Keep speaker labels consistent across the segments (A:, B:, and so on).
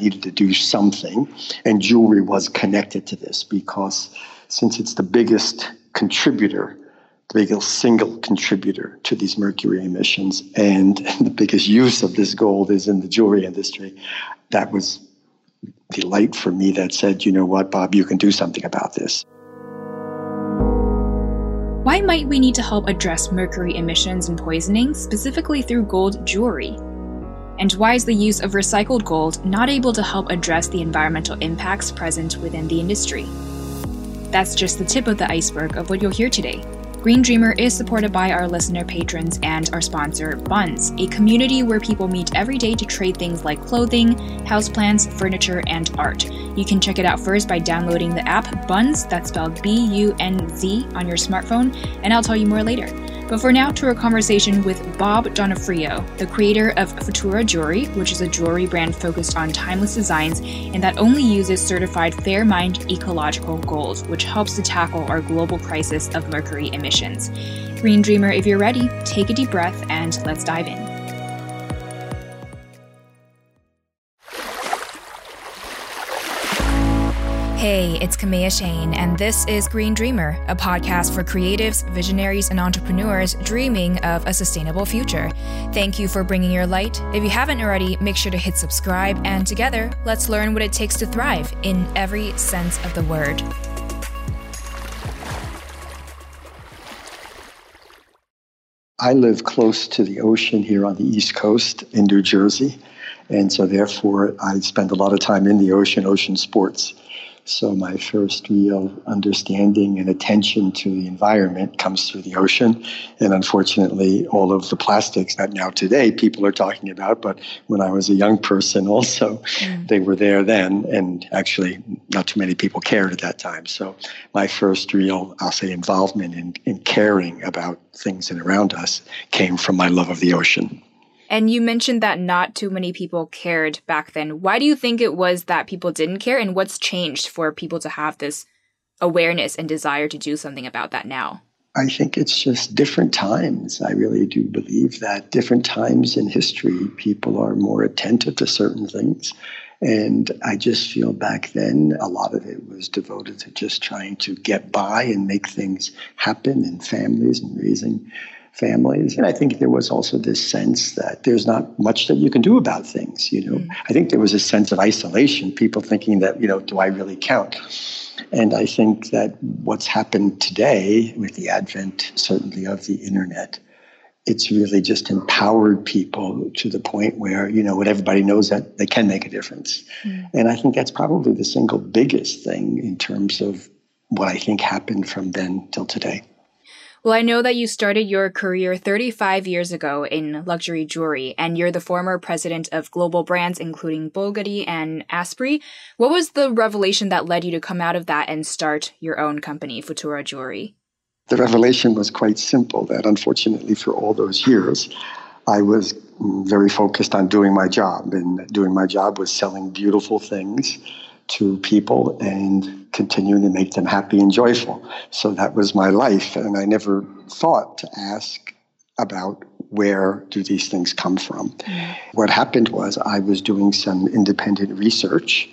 A: needed to do something. And jewelry was connected to this because since it's the biggest contributor, the biggest single contributor to these mercury emissions, and the biggest use of this gold is in the jewelry industry, that was the light for me that said, you know what, Bob, you can do something about this.
B: Why might we need to help address mercury emissions and poisoning, specifically through gold jewelry? And why is the use of recycled gold not able to help address the environmental impacts present within the industry? That's just the tip of the iceberg of what you'll hear today. Green Dreamer is supported by our listener patrons and our sponsor, Bunz, a community where people meet every day to trade things like clothing, houseplants, furniture, and art. You can check it out first by downloading the app Bunz, that's spelled B U N Z, on your smartphone, and I'll tell you more later. But for now, to our conversation with Bob Donofrio, the creator of Futura Jewelry, which is a jewelry brand focused on timeless designs and that only uses certified Fairmined ecological gold, which helps to tackle our global crisis of mercury emissions. Green Dreamer, if you're ready, take a deep breath and let's dive in. Hey, it's Kamea Chayne, and this is Green Dreamer, a podcast for creatives, visionaries, and entrepreneurs dreaming of a sustainable future. Thank you for bringing your light. If you haven't already, make sure to hit subscribe, and together, let's learn what it takes to thrive in every sense of the word.
A: I live close to the ocean here on the East Coast in New Jersey. And so, therefore, I spend a lot of time in the ocean, ocean sports. So my first real understanding and attention to the environment comes through the ocean. And unfortunately, all of the plastics that now today people are talking about, but when I was a young person also, mm. they were there then. And actually, not too many people cared at that time. So my first real, I'll say, involvement in, in caring about things and around us came from my love of the ocean.
B: And you mentioned that not too many people cared back then. Why do you think it was that people didn't care, and what's changed for people to have this awareness and desire to do something about that now?
A: I think it's just different times. I really do believe that different times in history, people are more attentive to certain things. And I just feel back then, a lot of it was devoted to just trying to get by and make things happen in families and raising families. And I think there was also this sense that there's not much that you can do about things. You know, mm. I think there was a sense of isolation, people thinking that, you know, do I really count? And I think that what's happened today with the advent, certainly, of the internet, it's really just empowered people to the point where, you know, what everybody knows that they can make a difference. Mm. And I think that's probably the single biggest thing in terms of what I think happened from then till today.
B: Well, I know that you started your career 35 years ago in luxury jewelry, and you're the former president of global brands, including Bulgari and Asprey. What was the revelation that led you to come out of that and start your own company, Futura Jewelry?
A: The revelation was quite simple that unfortunately, for all those years, I was mm, very focused on doing my job, and doing my job was selling beautiful things to people and continuing to make them happy and joyful. So that was my life. And I never thought to ask about where do these things come from. Mm. What happened was I was doing some independent research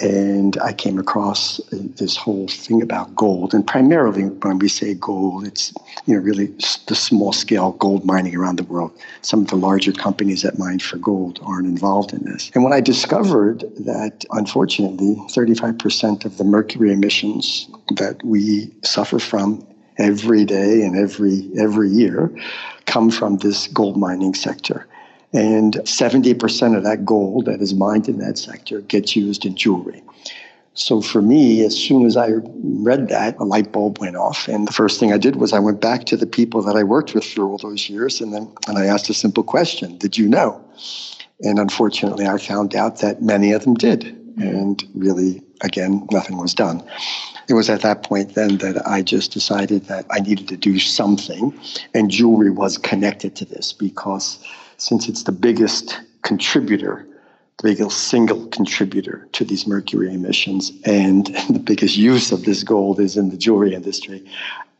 A: and I came across uh, this whole thing about gold. And primarily, when we say gold, it's you know really the small scale gold mining around the world. Some of the larger companies that mine for gold aren't involved in this. And when I discovered that, unfortunately, 35% of the mercury emissions that we suffer from every day and every every year come from this gold mining sector. And 70% of that gold that is mined in that sector gets used in jewelry. So for me, as soon as I read that, a light bulb went off. And the first thing I did was I went back to the people that I worked with for all those years and then and I asked a simple question, did you know? And unfortunately, I found out that many of them did. And really, again, nothing was done. It was at that point then that I just decided that I needed to do something. And jewelry was connected to this because since it's the biggest contributor, the biggest single contributor to these mercury emissions, and the biggest use of this gold is in the jewelry industry,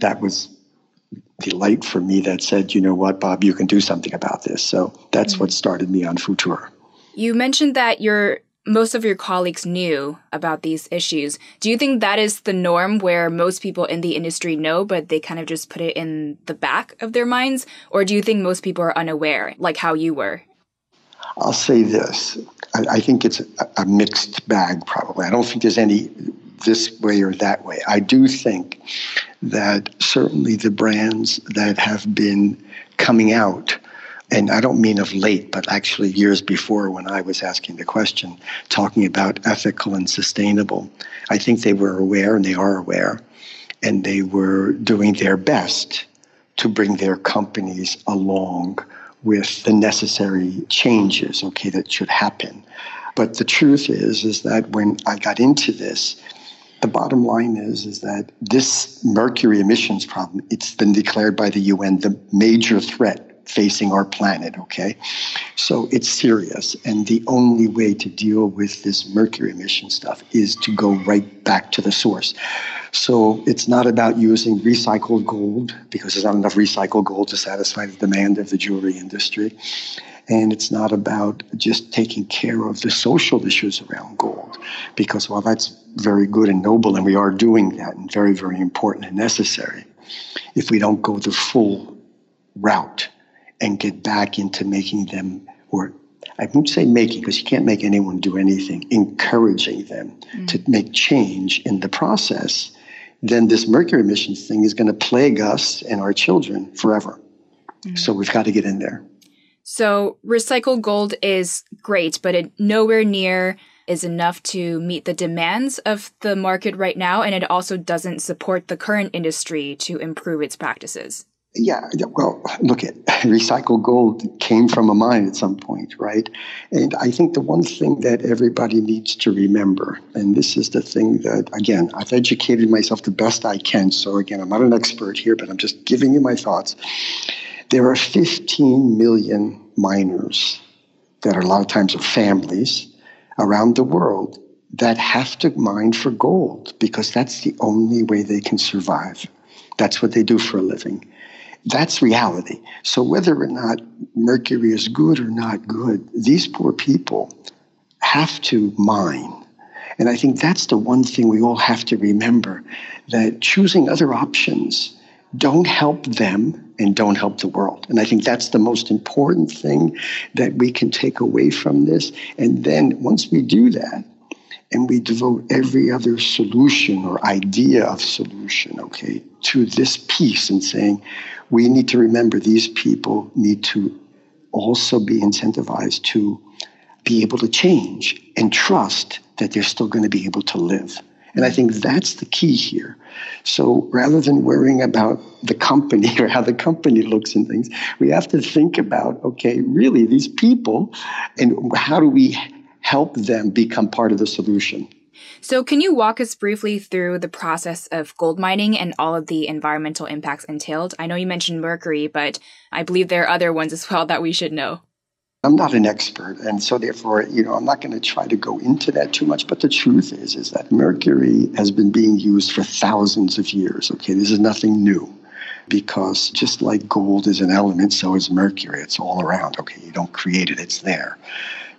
A: that was the light for me that said, you know what, Bob, you can do something about this. So that's mm-hmm. what started me on Futur.
B: You mentioned that your most of your colleagues knew about these issues. Do you think that is the norm where most people in the industry know, but they kind of just put it in the back of their minds? Or do you think most people are unaware, like how you were?
A: I'll say this I, I think it's a, a mixed bag, probably. I don't think there's any this way or that way. I do think that certainly the brands that have been coming out and I don't mean of late, but actually years before when I was asking the question, talking about ethical and sustainable. I think they were aware and they are aware, and they were doing their best to bring their companies along with the necessary changes, okay, that should happen. But the truth is, is that when I got into this, the bottom line is, is that this mercury emissions problem, it's been declared by the UN the major threat facing our planet, okay? So it's serious. And the only way to deal with this mercury emission stuff is to go right back to the source. So it's not about using recycled gold because there's not enough recycled gold to satisfy the demand of the jewelry industry. And it's not about just taking care of the social issues around gold because while that's very good and noble, and we are doing that and very, very important and necessary, if we don't go the full route and get back into making them, or I won't say making, because you can't make anyone do anything, encouraging them mm. to make change in the process, then this mercury emissions thing is going to plague us and our children forever. Mm. So we've got to get in there.
B: So recycled gold is great, but it nowhere near is enough to meet the demands of the market right now, and it also doesn't support the current industry to improve its practices.
A: Yeah, well, look at recycled gold came from a mine at some point, right? And I think the one thing that everybody needs to remember, and this is the thing that, again, I've educated myself the best I can. So, again, I'm not an expert here, but I'm just giving you my thoughts. There are 15 million miners that are a lot of times are families around the world that have to mine for gold because that's the only way they can survive. That's what they do for a living. That's reality. So whether or not mercury is good or not good, these poor people have to mine. And I think that's the one thing we all have to remember that choosing other options don't help them and don't help the world. And I think that's the most important thing that we can take away from this. And then once we do that, and we devote every other solution or idea of solution, okay, to this piece and saying, we need to remember these people need to also be incentivized to be able to change and trust that they're still going to be able to live. And I think that's the key here. So rather than worrying about the company or how the company looks and things, we have to think about okay, really, these people and how do we help them become part of the solution?
B: So, can you walk us briefly through the process of gold mining and all of the environmental impacts entailed? I know you mentioned mercury, but I believe there are other ones as well that we should know.
A: I'm not an expert, and so therefore, you know, I'm not going to try to go into that too much. But the truth is, is that mercury has been being used for thousands of years. Okay, this is nothing new, because just like gold is an element, so is mercury. It's all around. Okay, you don't create it; it's there.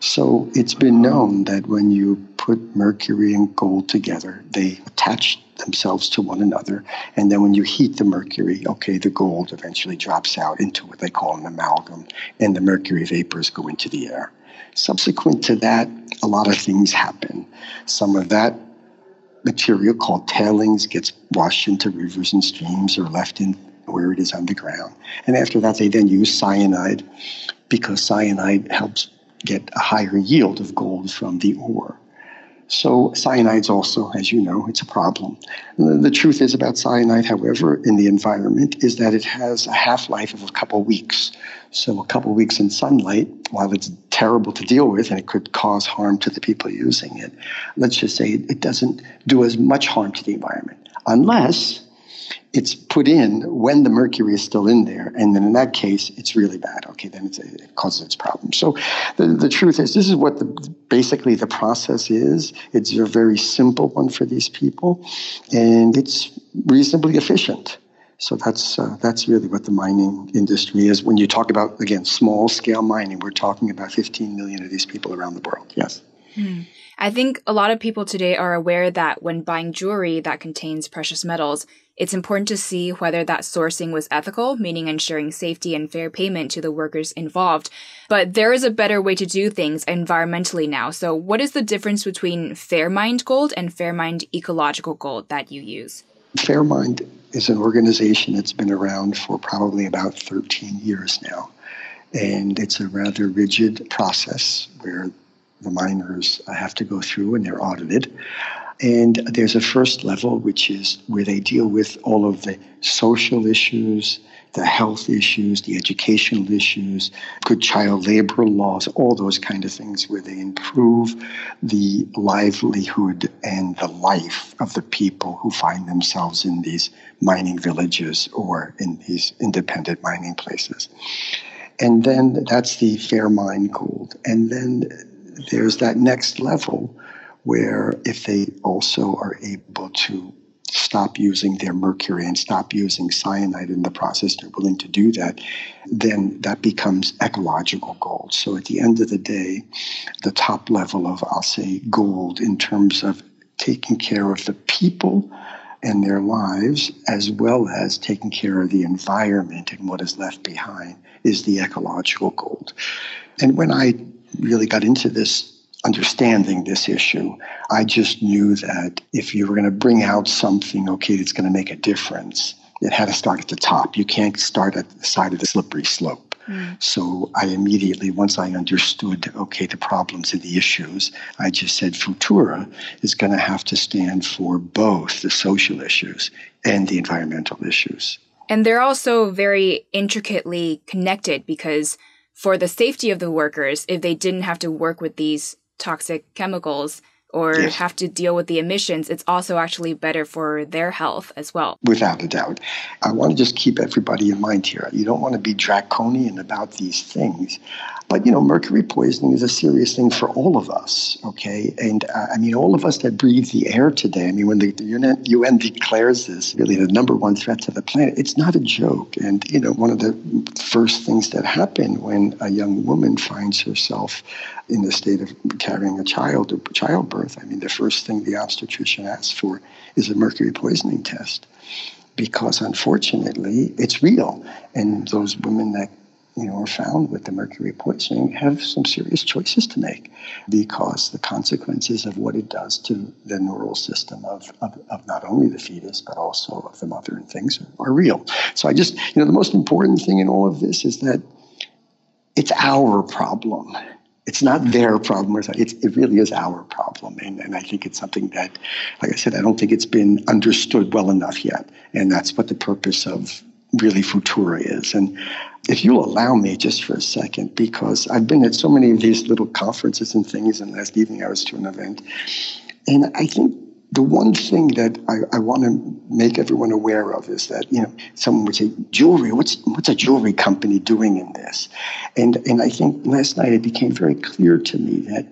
A: So it's been known that when you put mercury and gold together, they attach themselves to one another. And then when you heat the mercury, okay, the gold eventually drops out into what they call an amalgam, and the mercury vapors go into the air. Subsequent to that, a lot of things happen. Some of that material called tailings gets washed into rivers and streams or left in where it is underground. And after that, they then use cyanide because cyanide helps get a higher yield of gold from the ore. So cyanide's also, as you know, it's a problem. The, truth is about cyanide, however, in the environment, is that it has a half-life of a couple weeks. So a couple weeks in sunlight, while it's terrible to deal with and it could cause harm to the people using it, let's just say it doesn't do as much harm to the environment, unless it's put in when the mercury is still in there. And then in that case, it's really bad. Okay, then it causes its problems. So the, the truth is, this is what the, basically the process is. It's a very simple one for these people, and it's reasonably efficient. So that's uh, that's really what the mining industry is. When you talk about again small scale mining, we're talking about 15 million of these people around the world. Yes.
B: Mm. I think a lot of people today are aware that when buying jewelry that contains precious metals, it's important to see whether that sourcing was ethical, meaning ensuring safety and fair payment to the workers involved. But there is a better way to do things environmentally now. So, what is the difference between Fairmined Gold and Fairmined Ecological Gold that you use?
A: Fairmined is an organization that's been around for probably about 13 years now. And it's a rather rigid process where the miners have to go through and they're audited. And there's a first level, which is where they deal with all of the social issues, the health issues, the educational issues, good child labor laws, all those kind of things where they improve the livelihood and the life of the people who find themselves in these mining villages or in these independent mining places. And then that's the fair mine Gold. And then there's that next level where if they also are able to stop using their mercury and stop using cyanide in the process, they're willing to do that, then that becomes ecological gold. So at the end of the day, the top level of, I'll say, gold in terms of taking care of the people and their lives, as well as taking care of the environment and what is left behind, is the ecological gold. And when I really got into this understanding this issue. I just knew that if you were going to bring out something, okay, that's going to make a difference, it had to start at the top. You can't start at the side of the slippery slope. Mm. So I immediately, once I understood, okay, the problems and the issues, I just said Futura is going to have to stand for both the social issues and the environmental issues.
B: And they're also very intricately connected because for the safety of the workers, if they didn't have to work with these toxic chemicals or yes. have to deal with the emissions, it's also actually better for their health as well.
A: Without a doubt. I want to just keep everybody in mind here. You don't want to be draconian about these things. But, you know, mercury poisoning is a serious thing for all of us, okay? And uh, I mean, all of us that breathe the air today, I mean, when the, the UN, UN declares this really the number one threat to the planet, it's not a joke. And, you know, one of the first things that happen when a young woman finds herself in the state of carrying a child or childbirth, I mean, the first thing the obstetrician asks for is a mercury poisoning test because unfortunately it's real. And those women that you know, are found with the mercury poisoning have some serious choices to make because the consequences of what it does to the neural system of, of, of not only the fetus but also of the mother and things are, are real. So I just, you know, the most important thing in all of this is that it's our problem. It's not their problem. It's, it really is our problem. And, and I think it's something that, like I said, I don't think it's been understood well enough yet. And that's what the purpose of really Futura is. And if you'll allow me just for a second, because I've been at so many of these little conferences and things, and last evening I was to an event, and I think the one thing that I, I want to make everyone aware of is that you know someone would say jewelry. What's what's a jewelry company doing in this? And and I think last night it became very clear to me that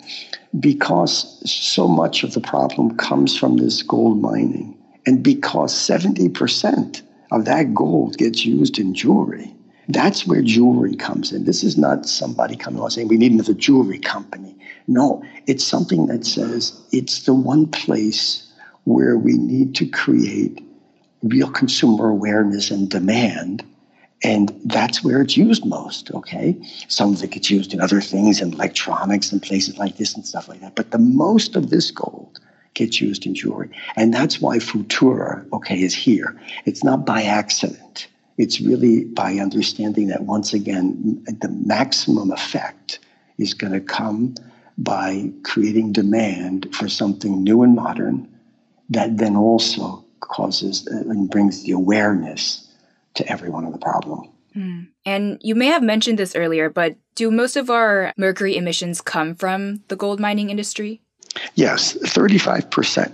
A: because so much of the problem comes from this gold mining, and because seventy percent of that gold gets used in jewelry. That's where jewelry comes in. This is not somebody coming along saying we need another jewelry company. No, it's something that says it's the one place where we need to create real consumer awareness and demand. And that's where it's used most, okay? Some of it gets used in other things, in electronics and places like this and stuff like that. But the most of this gold gets used in jewelry. And that's why Futura, okay, is here. It's not by accident. It's really by understanding that once again, the maximum effect is going to come by creating demand for something new and modern that then also causes and brings the awareness to everyone of the problem.
B: Mm. And you may have mentioned this earlier, but do most of our mercury emissions come from the gold mining industry?
A: Yes, 35%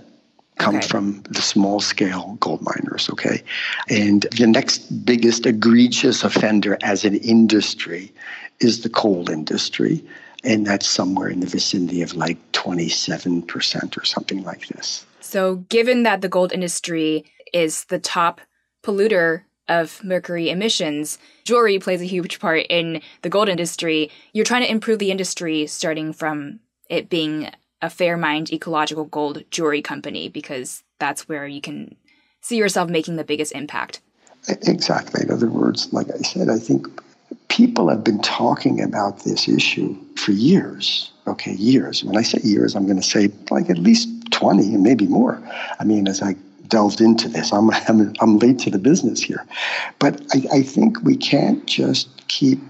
A: come okay. from the small scale gold miners, okay? And the next biggest egregious offender as an industry is the coal industry. And that's somewhere in the vicinity of like 27% or something like this.
B: So, given that the gold industry is the top polluter of mercury emissions, jewelry plays a huge part in the gold industry. You're trying to improve the industry starting from it being a Fairmined ecological gold jewelry company because that's where you can see yourself making the biggest impact.
A: Exactly. In other words, like I said, I think people have been talking about this issue for years. Okay, years. When I say years, I'm going to say like at least 20 and maybe more. I mean, as I delved into this, I'm, I'm, I'm late to the business here. But I, I think we can't just keep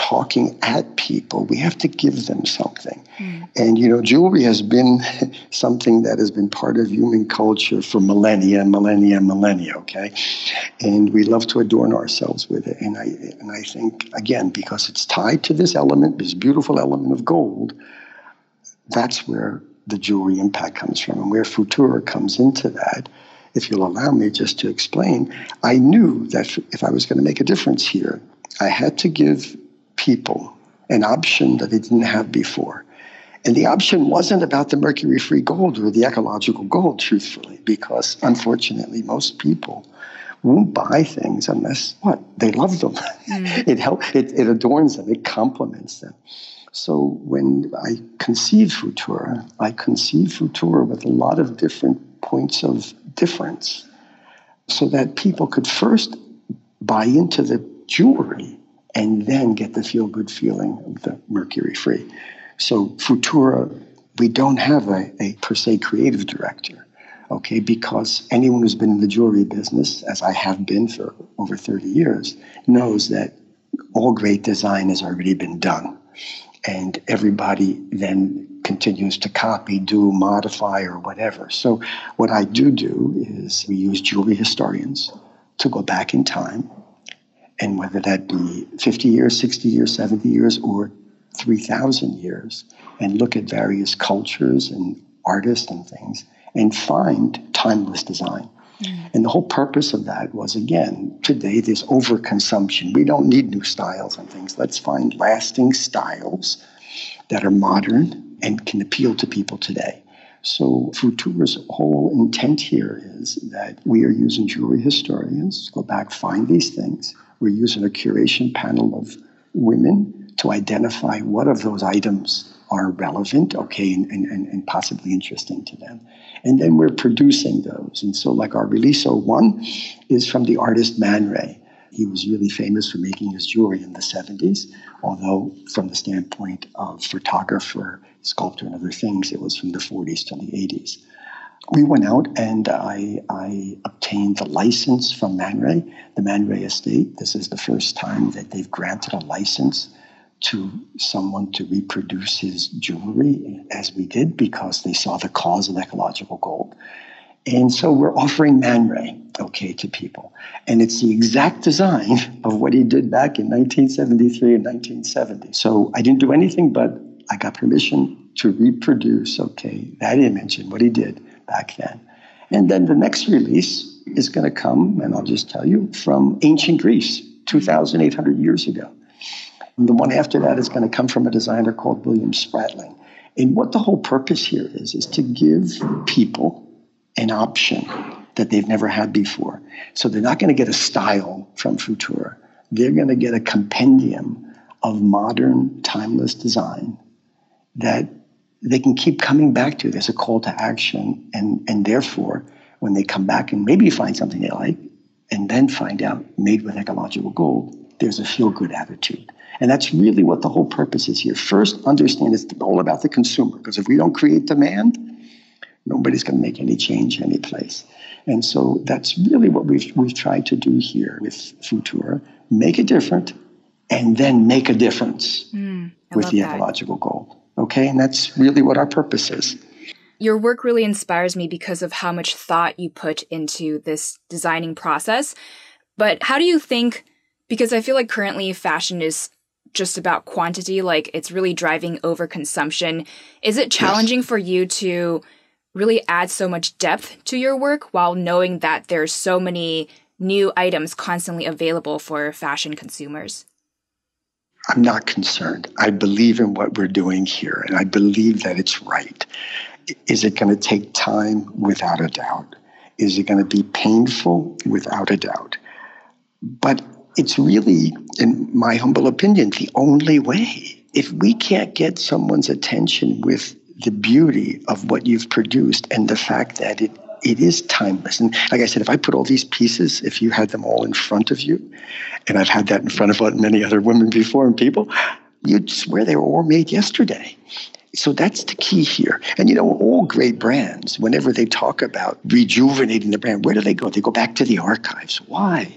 A: talking at people. We have to give them something. Mm. And, you know, jewelry has been something that has been part of human culture for millennia, millennia, millennia, okay? And we love to adorn ourselves with it. And I, and I think, again, because it's tied to this element, this beautiful element of gold, that's where the jewelry impact comes from and where Futura comes into that if you'll allow me just to explain, I knew that if I was going to make a difference here, I had to give people an option that they didn't have before. And the option wasn't about the mercury free gold or the ecological gold, truthfully, because unfortunately, most people won't buy things unless what? They love them. Mm. it help it, it adorns them, it complements them. So when I conceived Futura, I conceived Futura with a lot of different points of difference so that people could first buy into the jewelry and then get the feel good feeling of the mercury free. So, Futura, we don't have a, a per se creative director, okay, because anyone who's been in the jewelry business, as I have been for over 30 years, knows that all great design has already been done. And everybody then continues to copy, do, modify, or whatever. So, what I do do is we use jewelry historians to go back in time and whether that be 50 years, 60 years, 70 years, or 3,000 years, and look at various cultures and artists and things and find timeless design. Mm. And the whole purpose of that was again, today there's overconsumption. We don't need new styles and things. Let's find lasting styles that are modern and can appeal to people today. So Futura's whole intent here is that we are using jewelry historians to go back, find these things, we're using a curation panel of women to identify what of those items are relevant, okay, and, and, and possibly interesting to them. And then we're producing those. And so, like our release 01 is from the artist Man Ray. He was really famous for making his jewelry in the 70s, although, from the standpoint of photographer, sculptor, and other things, it was from the 40s to the 80s we went out and I, I obtained the license from Man Ray, the Man Ray estate. This is the first time that they've granted a license to someone to reproduce his jewelry as we did because they saw the cause of ecological gold. And so we're offering Man Ray, okay, to people. And it's the exact design of what he did back in 1973 and 1970. So I didn't do anything but I got permission to reproduce, okay, that image and what he did back then. And then the next release is going to come, and I'll just tell you, from ancient Greece, 2,800 years ago. And the one after that is going to come from a designer called William Spratling. And what the whole purpose here is, is to give people an option that they've never had before. So they're not going to get a style from Futura. They're going to get a compendium of modern, timeless design that they can keep coming back to. There's a call to action. And, and therefore, when they come back and maybe find something they like, and then find out made with ecological gold, there's a feel good attitude. And that's really what the whole purpose is here. First, understand it's all about the consumer, because if we don't create demand, nobody's going to make any change any place. And so that's really what we've, we've tried to do here with Futura make it different and then make a difference mm, with the that. ecological gold. Okay, and that's really what our purpose is.
B: Your work really inspires me because of how much thought you put into this designing process. But how do you think? Because I feel like currently fashion is just about quantity, like it's really driving overconsumption. Is it challenging yes. for you to really add so much depth to your work while knowing that there's so many new items constantly available for fashion consumers?
A: I'm not concerned. I believe in what we're doing here, and I believe that it's right. Is it going to take time? Without a doubt. Is it going to be painful? Without a doubt. But it's really, in my humble opinion, the only way. If we can't get someone's attention with the beauty of what you've produced and the fact that it it is timeless. And like I said, if I put all these pieces, if you had them all in front of you, and I've had that in front of many other women before and people, you'd swear they were all made yesterday. So that's the key here. And you know, all great brands, whenever they talk about rejuvenating the brand, where do they go? They go back to the archives. Why?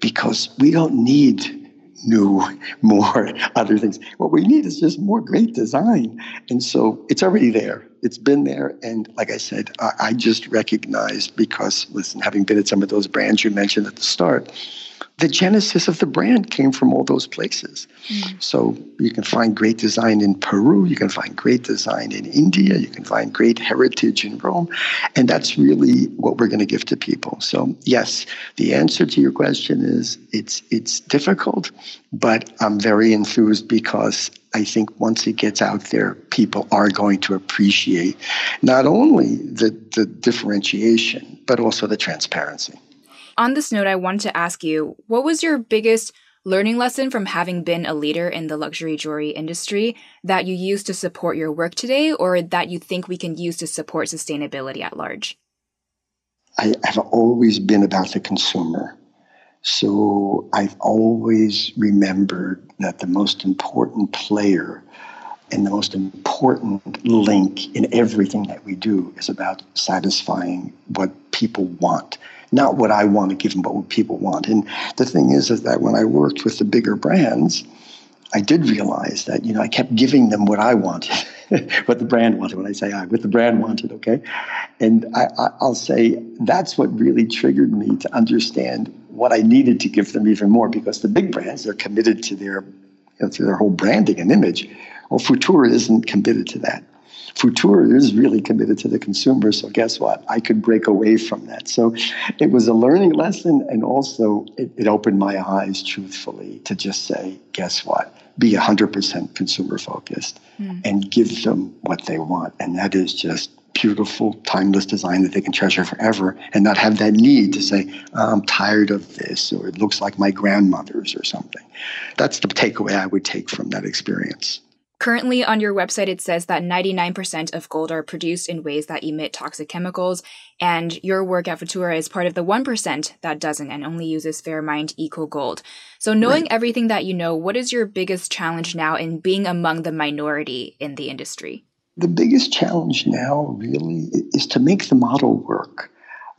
A: Because we don't need new, more other things. What we need is just more great design. And so it's already there. It's been there. And like I said, I, I just recognized because, listen, having been at some of those brands you mentioned at the start, the genesis of the brand came from all those places. Mm. So you can find great design in Peru, you can find great design in India, you can find great heritage in Rome. And that's really what we're going to give to people. So yes, the answer to your question is it's it's difficult, but I'm very enthused because I think once it gets out there, people are going to appreciate not only the, the differentiation, but also the transparency.
B: On this note, I wanted to ask you what was your biggest learning lesson from having been a leader in the luxury jewelry industry that you use to support your work today or that you think we can use to support sustainability at large?
A: I have always been about the consumer. So I've always remembered that the most important player and the most important link in everything that we do is about satisfying what people want not what I want to give them, but what people want. And the thing is, is that when I worked with the bigger brands, I did realize that you know I kept giving them what I wanted, what the brand wanted. When I say I, what the brand wanted, okay, and I, I'll say that's what really triggered me to understand what I needed to give them even more because the big brands they're committed to their you know, to their whole branding and image. Well, Futura isn't committed to that. Futura is really committed to the consumer. So guess what? I could break away from that. So it was a learning lesson, and also it, it opened my eyes, truthfully, to just say, guess what? Be 100% consumer focused mm. and give them what they want. And that is just beautiful, timeless design that they can treasure forever and not have that need to say, oh, I'm tired of this or it looks like my grandmother's or something. That's the takeaway I would take from that experience.
B: Currently, on your website, it says that 99% of gold are produced in ways that emit toxic chemicals, and your work at Futura is part of the 1% that doesn't and only uses Fairmined Eco Gold. So, knowing right. everything that you know, what is your biggest challenge now in being among the minority in the industry?
A: The biggest challenge now, really, is to make the model work.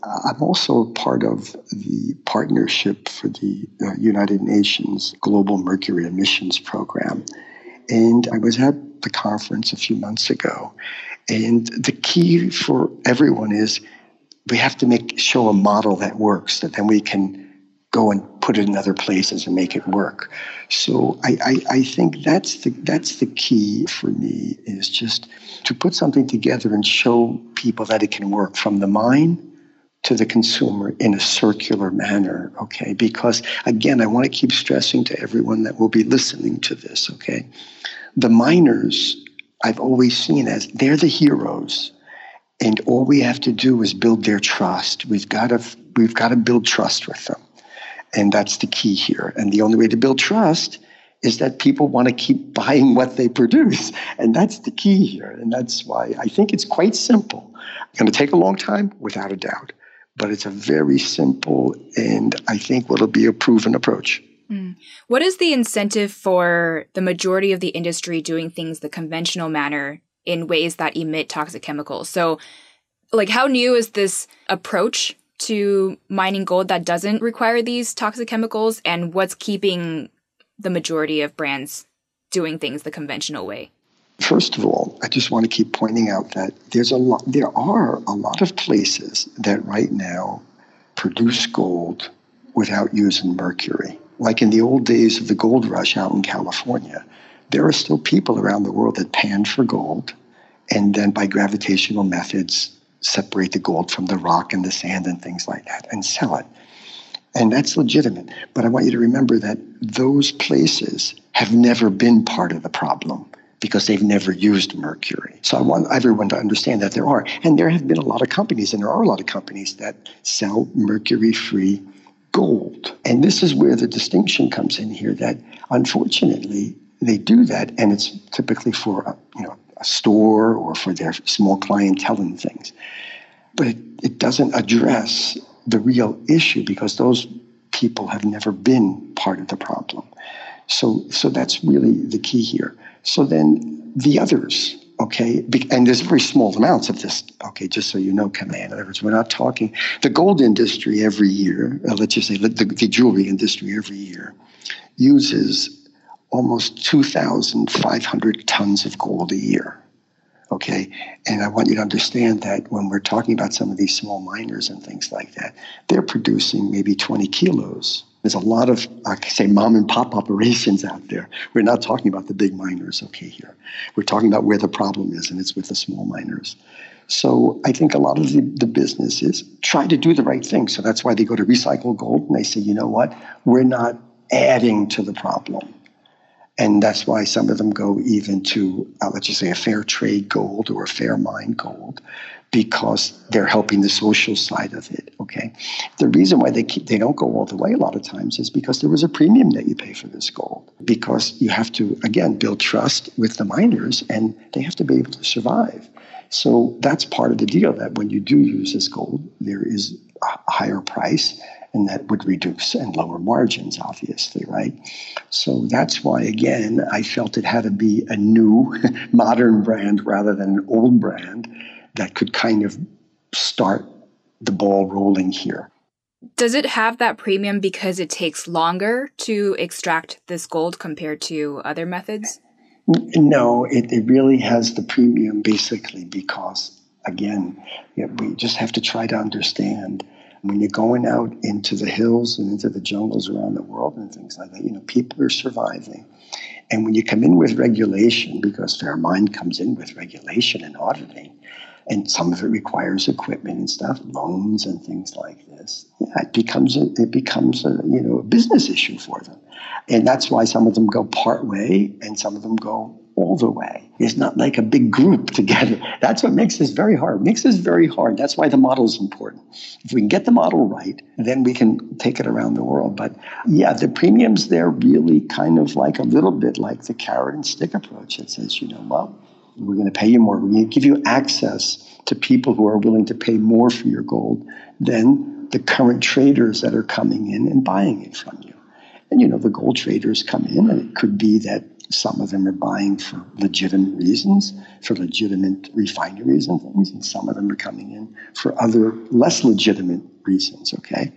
A: Uh, I'm also part of the partnership for the uh, United Nations Global Mercury Emissions Program. And I was at the conference a few months ago. And the key for everyone is we have to make show a model that works that then we can go and put it in other places and make it work. So I, I, I, think that's the that's the key for me is just to put something together and show people that it can work from the mine to the consumer in a circular manner, okay? Because again, I want to keep stressing to everyone that will be listening to this, okay? The miners I've always seen as they're the heroes. And all we have to do is build their trust. We've got to we've got to build trust with them. And that's the key here. And the only way to build trust is that people want to keep buying what they produce. And that's the key here. And that's why I think it's quite simple. Going to take a long time, without a doubt but it's a very simple and I think what'll be a proven approach.
B: Mm. What is the incentive for the majority of the industry doing things the conventional manner in ways that emit toxic chemicals? So, like, how new is this approach to mining gold that doesn't require these toxic chemicals? And what's keeping the majority of brands doing things the conventional way?
A: First of all, I just want to keep pointing out that there's a lot, there are a lot of places that right now produce gold without using mercury. Like in the old days of the gold rush out in California, there are still people around the world that pan for gold and then by gravitational methods separate the gold from the rock and the sand and things like that and sell it. And that's legitimate. But I want you to remember that those places have never been part of the problem because they've never used mercury. So I want everyone to understand that there are. And there have been a lot of companies, and there are a lot of companies that sell mercury free gold. And this is where the distinction comes in here that unfortunately they do that, and it's typically for, you know, a store or for their small clientele and things. But it, it doesn't address the real issue because those people have never been part of the problem. So, so that's really the key here. So then the others, okay, and there's very small amounts of this, okay, just so you know, Kamea. In other words, we're not talking, the gold industry every year, uh, let's just say the, the jewelry industry every year uses almost 2,500 tons of gold a year. Okay. And I want you to understand that when we're talking about some of these small miners and things like that, they're producing maybe 20 kilos. There's a lot of, I say, mom and pop operations out there. We're not talking about the big miners, okay, here. We're talking about where the problem is, and it's with the small miners. So I think a lot of the, the businesses try to do the right thing. So that's why they go to recycle gold and they say, you know what, we're not adding to the problem. And that's why some of them go even to, uh, let's just say, a fair trade gold or a fair mine gold, because they're helping the social side of it. Okay, the reason why they keep they don't go all the way a lot of times is because there was a premium that you pay for this gold. Because you have to again build trust with the miners, and they have to be able to survive. So that's part of the deal. That when you do use this gold, there is a higher price and that would reduce and lower margins, obviously, right? So that's why, again, I felt it had to be a new, modern brand rather than an old brand that could kind of start the ball rolling here.
B: Does it have that premium because it takes longer to extract this gold compared to other methods?
A: No, it, it really has the premium basically because, again, we just have to try to understand when you're going out into the hills and into the jungles around the world and things like that, you know, people are surviving. And when you come in with regulation, because Fairmine comes in with regulation and auditing, and some of it requires equipment and stuff, loans and things like this. Yeah, it becomes a, it becomes a you know a business issue for them, and that's why some of them go part way and some of them go all the way. It's not like a big group together. That's what makes this very hard. Makes this very hard. That's why the model is important. If we can get the model right, then we can take it around the world. But yeah, the premiums there really kind of like a little bit like the carrot and stick approach. It says, you know, well, we're going to pay you more. We're going to give you access to people who are willing to pay more for your gold than the current traders that are coming in and buying it from you. And you know, the gold traders come in, and it could be that some of them are buying for legitimate reasons, for legitimate refineries and things, and some of them are coming in for other less legitimate reasons, okay?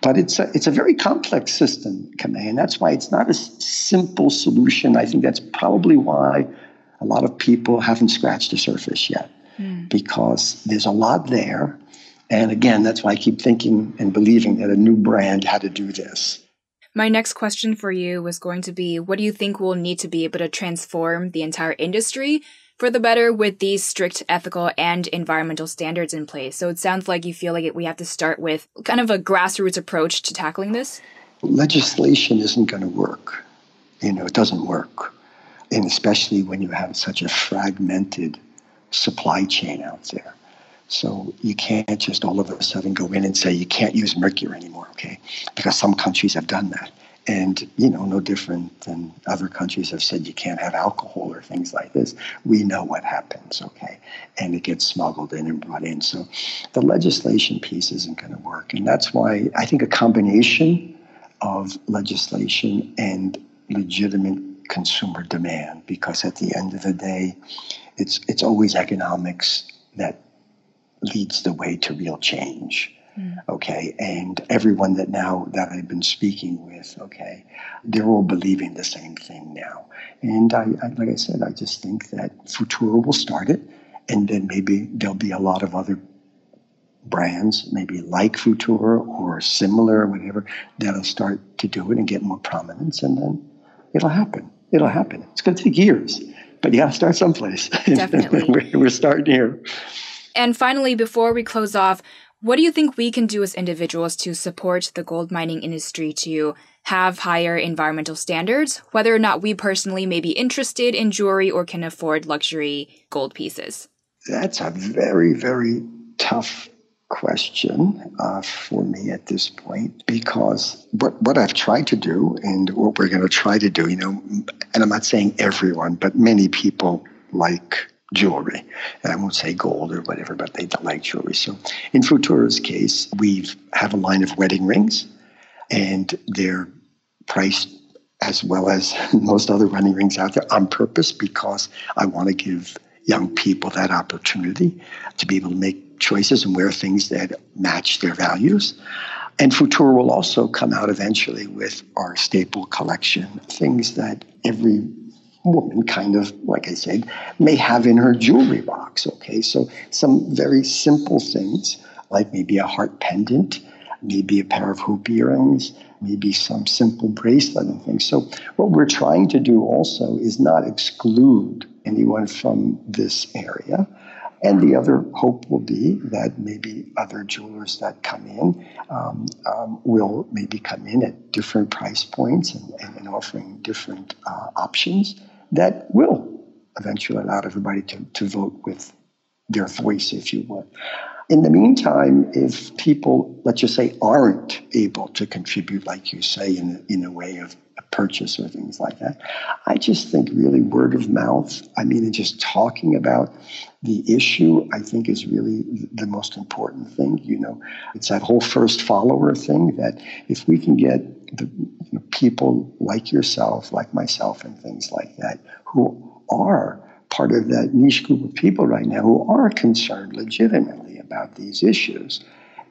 A: But it's a, it's a very complex system, Kamea, and that's why it's not a simple solution. I think that's probably why a lot of people haven't scratched the surface yet, mm. because there's a lot there. And again, that's why I keep thinking and believing that a new brand had to do this.
B: My next question for you was going to be what do you think will need to be able to transform the entire industry for the better with these strict ethical and environmental standards in place? So it sounds like you feel like we have to start with kind of a grassroots approach to tackling this.
A: Legislation isn't going to work. You know, it doesn't work. And especially when you have such a fragmented supply chain out there. So you can't just all of a sudden go in and say you can't use mercury anymore, okay? Because some countries have done that. And, you know, no different than other countries have said you can't have alcohol or things like this. We know what happens, okay? And it gets smuggled in and brought in. So the legislation piece isn't going to work. And that's why I think a combination of legislation and legitimate consumer demand, because at the end of the day, it's, it's always economics that leads the way to real change. Mm. Okay. And everyone that now that I've been speaking with, okay, they're all believing the same thing now. And I, I, like I said, I just think that Futura will start it. And then maybe there'll be a lot of other brands, maybe like Futura or similar or whatever, that'll start to do it and get more prominence. And then it'll happen. It'll happen. It's going to take years, but you got to start someplace.
B: Definitely.
A: we're, we're starting here.
B: And finally, before we close off, what do you think we can do as individuals to support the gold mining industry to have higher environmental standards, whether or not we personally may be interested in jewelry or can afford luxury gold pieces?
A: That's a very, very tough question uh, for me at this point because what, what I've tried to do and what we're going to try to do, you know, and I'm not saying everyone, but many people like jewelry. And I won't say gold or whatever, but they like jewelry. So in Futura's case, we have a line of wedding rings, and they're priced as well as most other wedding rings out there on purpose because I want to give young people that opportunity to be able to make choices and wear things that match their values. And Futura will also come out eventually with our staple collection, things that every woman kind of, like I said, may have in her jewelry box. Okay, so some very simple things like maybe a heart pendant, maybe a pair of hoop earrings, maybe some simple bracelet and things. So what we're trying to do also is not exclude anyone from this area. And the other hope will be that maybe other jewelers that come in um, um, will maybe come in at different price points and, and, offering different uh, options that will eventually allow everybody to, to vote with their voice, if you will. In the meantime, if people, let's just say, aren't able to contribute, like you say, in, in a way of purchase or things like that, I just think really word of mouth, I mean, just talking about the issue, I think is really the most important thing. You know, it's that whole first follower thing that if we can get the you know, people like yourself, like myself, and things like that, who are part of that niche group of people right now who are concerned legitimately about these issues.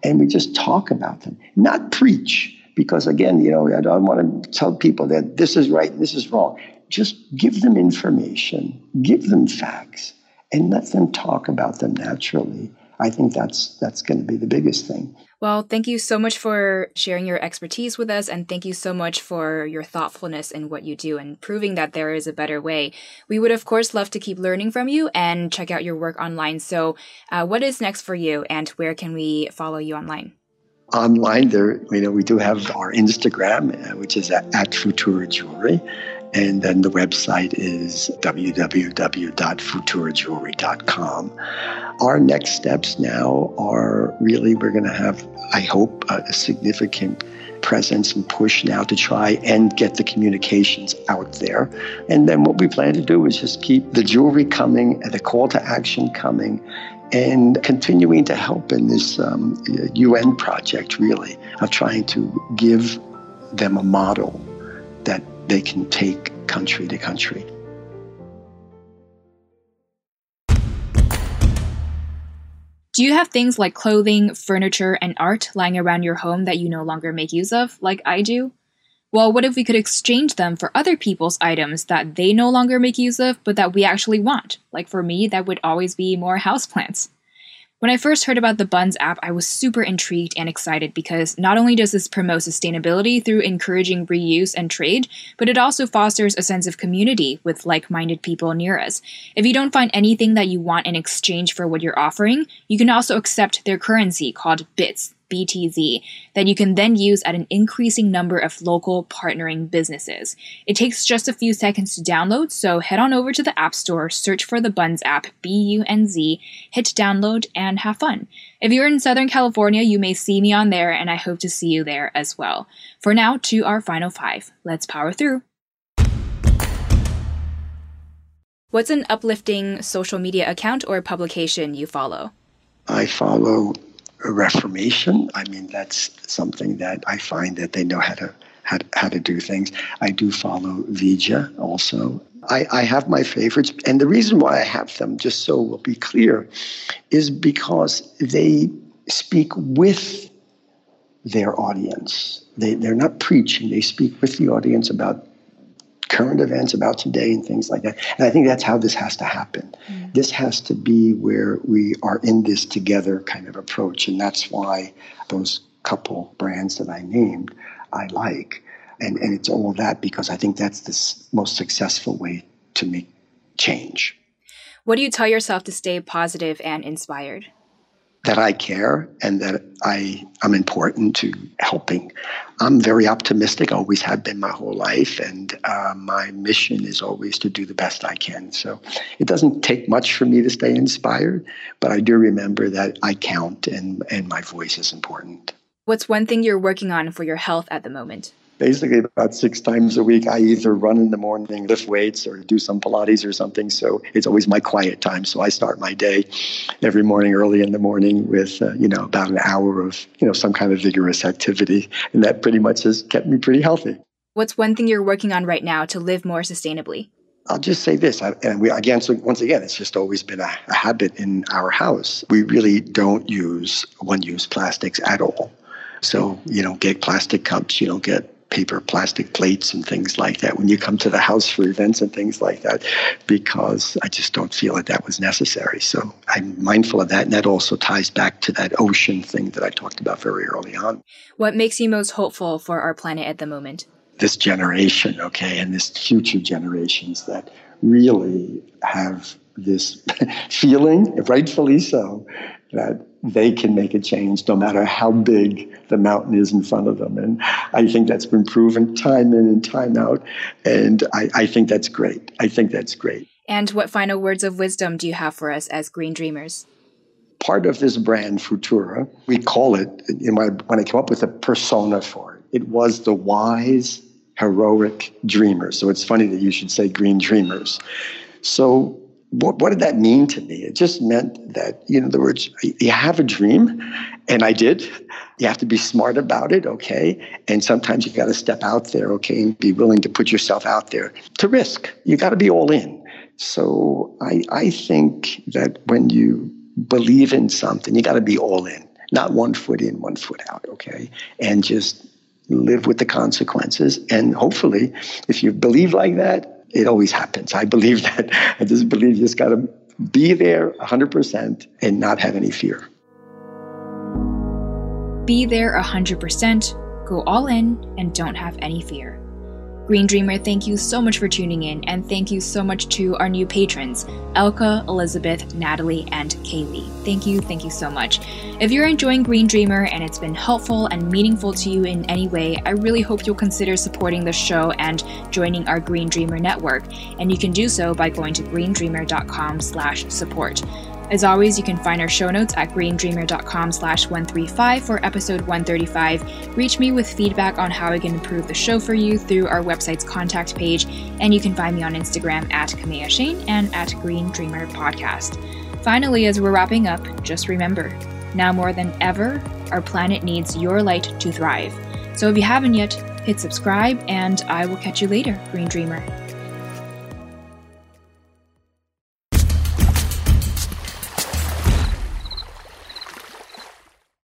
A: And we just talk about them, not preach, because again, you know, I don't want to tell people that this is right this is wrong. Just give them information, give them facts, and let them talk about them naturally. I think that's that's going to be the biggest thing.
B: Well, thank you so much for sharing your expertise with us, and thank you so much for your thoughtfulness in what you do and proving that there is a better way. We would, of course, love to keep learning from you and check out your work online. So, uh, what is next for you, and where can we follow you online?
A: Online, there, you know, we do have our Instagram, uh, which is at, at Futura Jewelry. And then the website is www.futurajewelry.com. Our next steps now are really, we're going to have, I hope, a significant presence and push now to try and get the communications out there. And then what we plan to do is just keep the jewelry coming and the call to action coming and continuing to help in this um, UN project, really, of trying to give them a model that they can take country to country.
B: Do you have things like clothing, furniture, and art lying around your home that you no longer make use of, like I do? Well, what if we could exchange them for other people's items that they no longer make use of, but that we actually want? Like for me, that would always be more houseplants. When I first heard about the Bunz app, I was super intrigued and excited because not only does this promote sustainability through encouraging reuse and trade, but it also fosters a sense of community with like minded people near us. If you don't find anything that you want in exchange for what you're offering, you can also accept their currency called bits BTZ that you can then use at an increasing number of local partnering businesses. It takes just a few seconds to download, so head on over to the App Store, search for the Bunz app, B U N Z, hit download, and have fun. If you're in Southern California, you may see me on there, and I hope to see you there as well. For now, to our final five. Let's power through. What's an uplifting social media account or publication you follow?
A: I follow Reformation. I mean, that's something that I find that they know how to how to, how to do things. I do follow Veja also. I, I have my favorites, and the reason why I have them, just so we'll be clear, is because they speak with their audience. They, they're not preaching, they speak with the audience about current events about today and things like that. And I think that's how this has to happen. Mm. This has to be where we are in this together kind of approach. And that's why those couple brands that I named, I like. And, and it's all that because I think that's the most successful way to make change.
B: What do you tell yourself to stay positive and inspired?
A: That I care and that I am important to helping. I'm very optimistic, always have been my whole life, and uh, my mission is always to do the best I can. So it doesn't take much for me to stay inspired, but I do remember that I count and, and my voice is important.
B: What's one thing you're working on for your health at the moment?
A: Basically about six times a week, I either run in the morning, lift weights, or do some Pilates or something. So it's always my quiet time. So I start my day every morning early in the morning with, uh, you know, about an hour of, you know, some kind of vigorous activity. And that pretty much has kept me pretty healthy.
B: What's one thing you're working on right now to live more sustainably?
A: I'll just say this, and we again, so once again, it's just always been a, a habit in our house. We really don't use one-use plastics at all. So you don't get plastic cups, you don't get paper plastic plates and things like that when you come to the house for events and things like that because I just don't feel that that was necessary. So I'm mindful of that. And that also ties back to that ocean thing that I talked about very early on.
B: What makes you most hopeful for our planet at the moment?
A: this generation, okay, and this future generations that really have this feeling, rightfully so, that they can make a change no matter how big the mountain is in front of them. And I think that's been proven time in and time out. And I, I think that's great. I think that's great.
B: And what final words of wisdom do you have for us as Green Dreamers?
A: Part of this brand, Futura, we call it, in my, when I came up with a persona for it, it was the wise heroic dreamer. So it's funny that you should say green dreamers. So what, what did that mean to me? It just meant that, you know, in other words, you have a dream, and I did. You have to be smart about it, okay? And sometimes you got to step out there, okay, and be willing to put yourself out there to risk. You got to be all in. So I, I think that when you believe in something, you got to be all in, not one foot in, one foot out, okay? And just live with the consequences. And hopefully, if you believe like that, it always happens. I believe that. I just believe you just got to be there 100% and not have any fear.
B: Be there 100%, go all in, and don't have any fear. Green Dreamer, thank you so much for tuning in, and thank you so much to our new patrons, Elka, Elizabeth, Natalie, and Kaylee. Thank you, thank you so much. If you're enjoying Green Dreamer and it's been helpful and meaningful to you in any way, I really hope you'll consider supporting the show and joining our Green Dreamer network. And you can do so by going to greendreamer.com/support. As always, you can find our show notes at greendreamer.com slash 135 for episode 135. Reach me with feedback on how I can improve the show for you through our website's contact page, and you can find me on Instagram at Kamea Chayne and at Green Dreamer Podcast. Finally, as we're wrapping up, just remember, now more than ever, our planet needs your light to thrive. So if you haven't yet, hit subscribe, and I will catch you later, Green Dreamer.